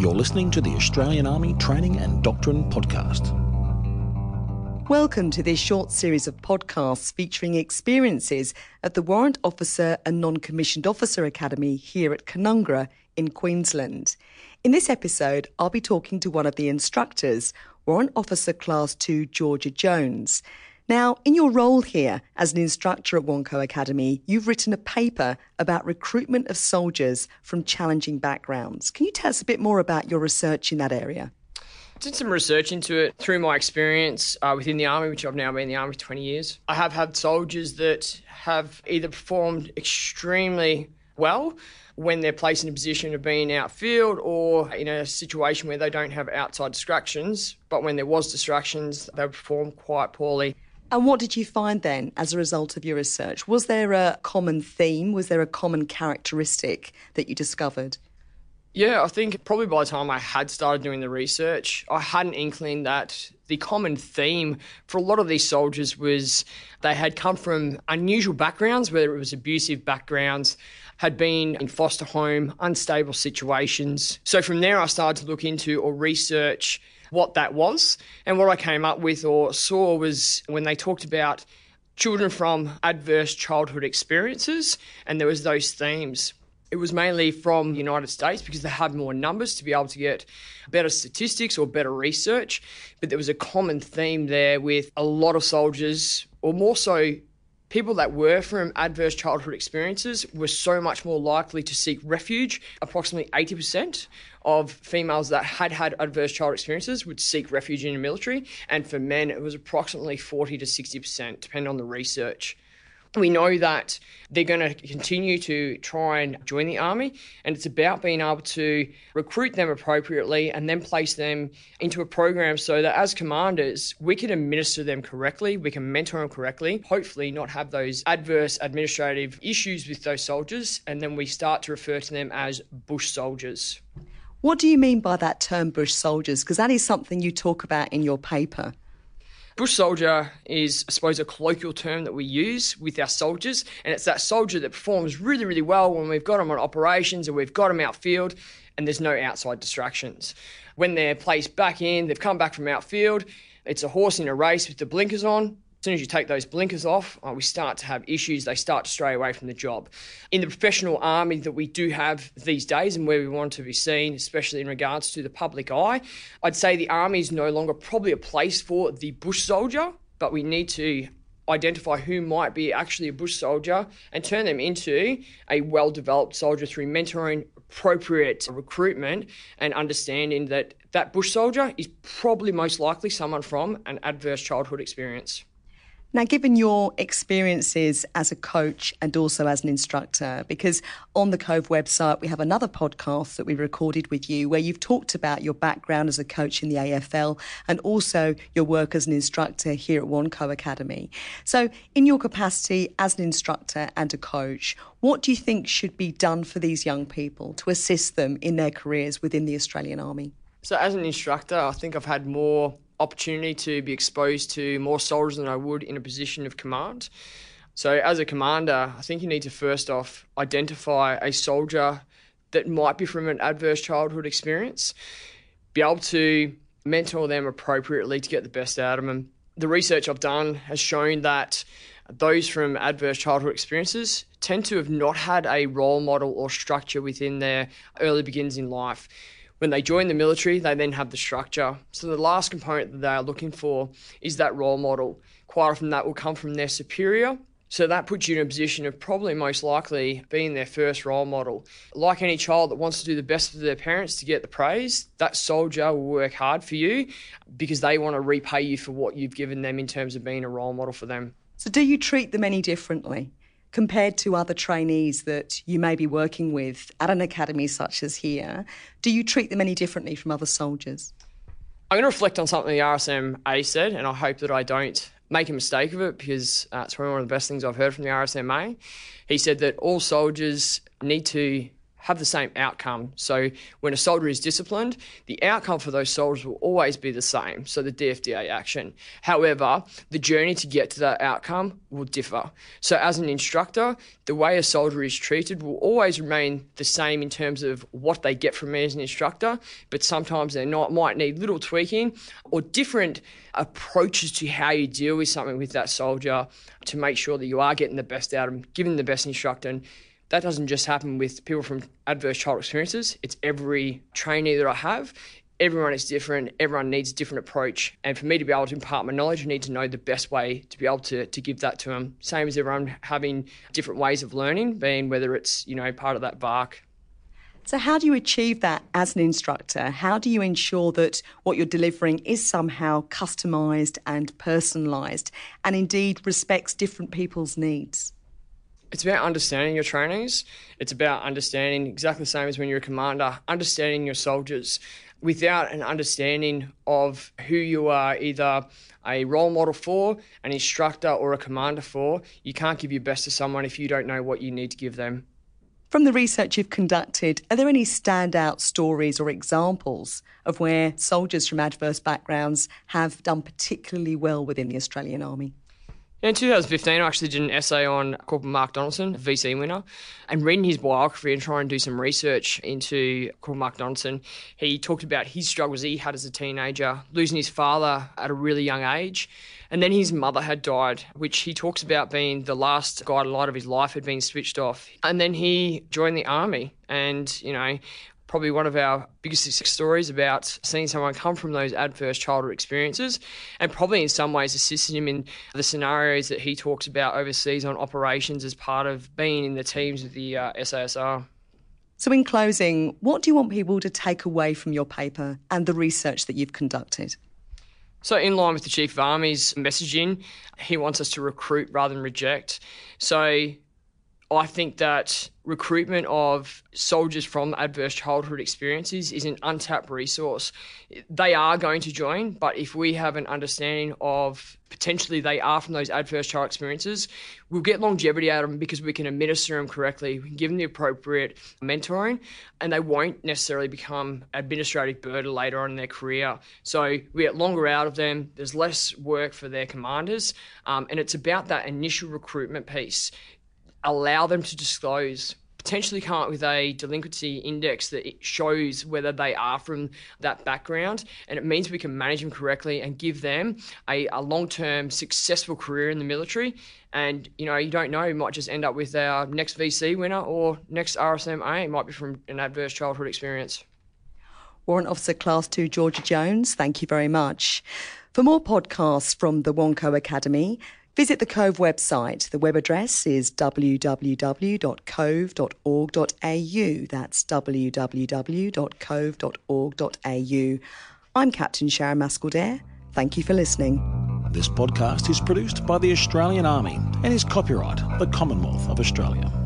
You're listening to the Australian Army Training and Doctrine Podcast. Welcome to this short series of podcasts featuring experiences at the Warrant Officer and Non Commissioned Officer Academy here at Canungra in Queensland. In this episode, I'll be talking to one of the instructors, Warrant Officer Class 2 Jorja Jones. Now, in your role here as an instructor at WONCO Academy, you've written a paper about recruitment of soldiers from challenging backgrounds. Can you tell us a bit more about your research in that area? did some research into it through my experience uh, within the army, which I've now been in the army for 20 years. I have had soldiers that have either performed extremely well when they're placed in a position of being outfield or in a situation where they don't have outside distractions, but when there was distractions, they perform quite poorly. And what did you find then as a result of your research? Was there a common theme? Was there a common characteristic that you discovered? Yeah, I think probably by the time I had started doing the research, I had an inkling that the common theme for a lot of these soldiers was they had come from unusual backgrounds, whether it was abusive backgrounds, had been in foster home, unstable situations. So from there, I started to look into or research what that was. And what I came up with or saw was when they talked about children from adverse childhood experiences, and there was those themes. It was mainly from the United States because they had more numbers to be able to get better statistics or better research. But there was a common theme there with a lot of soldiers, or more so people that were from adverse childhood experiences were so much more likely to seek refuge. Approximately 80% of females that had had adverse child experiences would seek refuge in the military, and for men, it was approximately 40 to 60%, depending on the research. We know that they're going to continue to try and join the army, and it's about being able to recruit them appropriately and then place them into a program so that as commanders, we can administer them correctly, we can mentor them correctly, hopefully, not have those adverse administrative issues with those soldiers, and then we start to refer to them as bush soldiers. What do you mean by that term, bush soldiers? Because that is something you talk about in your paper. Bush soldier is, I suppose, a colloquial term that we use with our soldiers, and it's that soldier that performs really, really well when we've got them on operations and we've got them outfield and there's no outside distractions. When they're placed back in, they've come back from outfield, it's a horse in a race with the blinkers on, as soon as you take those blinkers off, uh, we start to have issues. They start to stray away from the job. In the professional army that we do have these days and where we want to be seen, especially in regards to the public eye, I'd say the army is no longer probably a place for the bush soldier, but we need to identify who might be actually a bush soldier and turn them into a well developed soldier through mentoring, appropriate recruitment, and understanding that that bush soldier is probably most likely someone from an adverse childhood experience. Now, given your experiences as a coach and also as an instructor, because on the Cove website we have another podcast that we recorded with you where you've talked about your background as a coach in the AFL and also your work as an instructor here at WONCO Academy. So, in your capacity as an instructor and a coach, what do you think should be done for these young people to assist them in their careers within the Australian Army? So, as an instructor, I think I've had more opportunity to be exposed to more soldiers than I would in a position of command. So, as a commander, I think you need to first off identify a soldier that might be from an adverse childhood experience, be able to mentor them appropriately to get the best out of them. The research I've done has shown that those from adverse childhood experiences tend to have not had a role model or structure within their early begins in life. When they join the military, they then have the structure. So the last component that they are looking for is that role model. Quite often that will come from their superior. So that puts you in a position of probably most likely being their first role model. Like any child that wants to do the best for their parents to get the praise, that soldier will work hard for you because they want to repay you for what you've given them in terms of being a role model for them. So, do you treat them any differently? Compared to other trainees that you may be working with at an academy such as here, do you treat them any differently from other soldiers? I'm going to reflect on something the RSMA said, and I hope that I don't make a mistake of it because uh, it's probably one of the best things I've heard from the RSMA. He said that all soldiers need to have the same outcome. So when a soldier is disciplined, the outcome for those soldiers will always be the same. So the DFDA action. However, the journey to get to that outcome will differ. So as an instructor, the way a soldier is treated will always remain the same in terms of what they get from me as an instructor, but sometimes they might need little tweaking or different approaches to how you deal with something with that soldier to make sure that you are getting the best out of them, giving the best instructor. That doesn't just happen with people from adverse child experiences. It's every trainee that I have. Everyone is different. Everyone needs a different approach. And for me to be able to impart my knowledge, I need to know the best way to be able to, to give that to them. Same as everyone having different ways of learning, being whether it's, you know, part of that VARK so, how do you achieve that as an instructor? How do you ensure that what you're delivering is somehow customised and personalised and indeed respects different people's needs? It's about understanding your trainees. It's about understanding exactly the same as when you're a commander, understanding your soldiers. Without an understanding of who you are either a role model for, an instructor, or a commander for, you can't give your best to someone if you don't know what you need to give them. From the research you've conducted, are there any standout stories or examples of where soldiers from adverse backgrounds have done particularly well within the Australian Army? In 2015, I actually did an essay on Corporal Mark Donaldson, VC winner, and reading his biography and trying to do some research into Corporal Mark Donaldson, he talked about his struggles he had as a teenager, losing his father at a really young age, and then his mother had died, which he talks about being the last guiding light of his life had been switched off. And then he joined the army, and you know, probably one of our biggest success stories about seeing someone come from those adverse childhood experiences and probably in some ways assisting him in the scenarios that he talks about overseas on operations as part of being in the teams of the uh, SASR. So, in closing, what do you want people to take away from your paper and the research that you've conducted? So, in line with the Chief of Army's messaging, he wants us to recruit rather than reject. So, I think that recruitment of soldiers from adverse childhood experiences is an untapped resource. They are going to join, but if we have an understanding of potentially they are from those adverse child experiences, we'll get longevity out of them because we can administer them correctly, give them the appropriate mentoring, and they won't necessarily become administrative burden later on in their career. So we get longer out of them, there's less work for their commanders, um, and it's about that initial recruitment piece allow them to disclose potentially come up with a delinquency index that shows whether they are from that background. And it means we can manage them correctly and give them a, a long-term successful career in the military. And you know you don't know you might just end up with our next vc winner or next rsma it might be from an adverse childhood experience. Warrant officer class 2 Jorja Jones thank you very much. For more podcasts from the WONCO Academy, Visit the Cove website. The web address is www.cove.org.au. That's www.cove.org.au. I'm Captain Sharon Mascaldare. Thank you for listening. This podcast is produced by the Australian Army and is copyright the Commonwealth of Australia.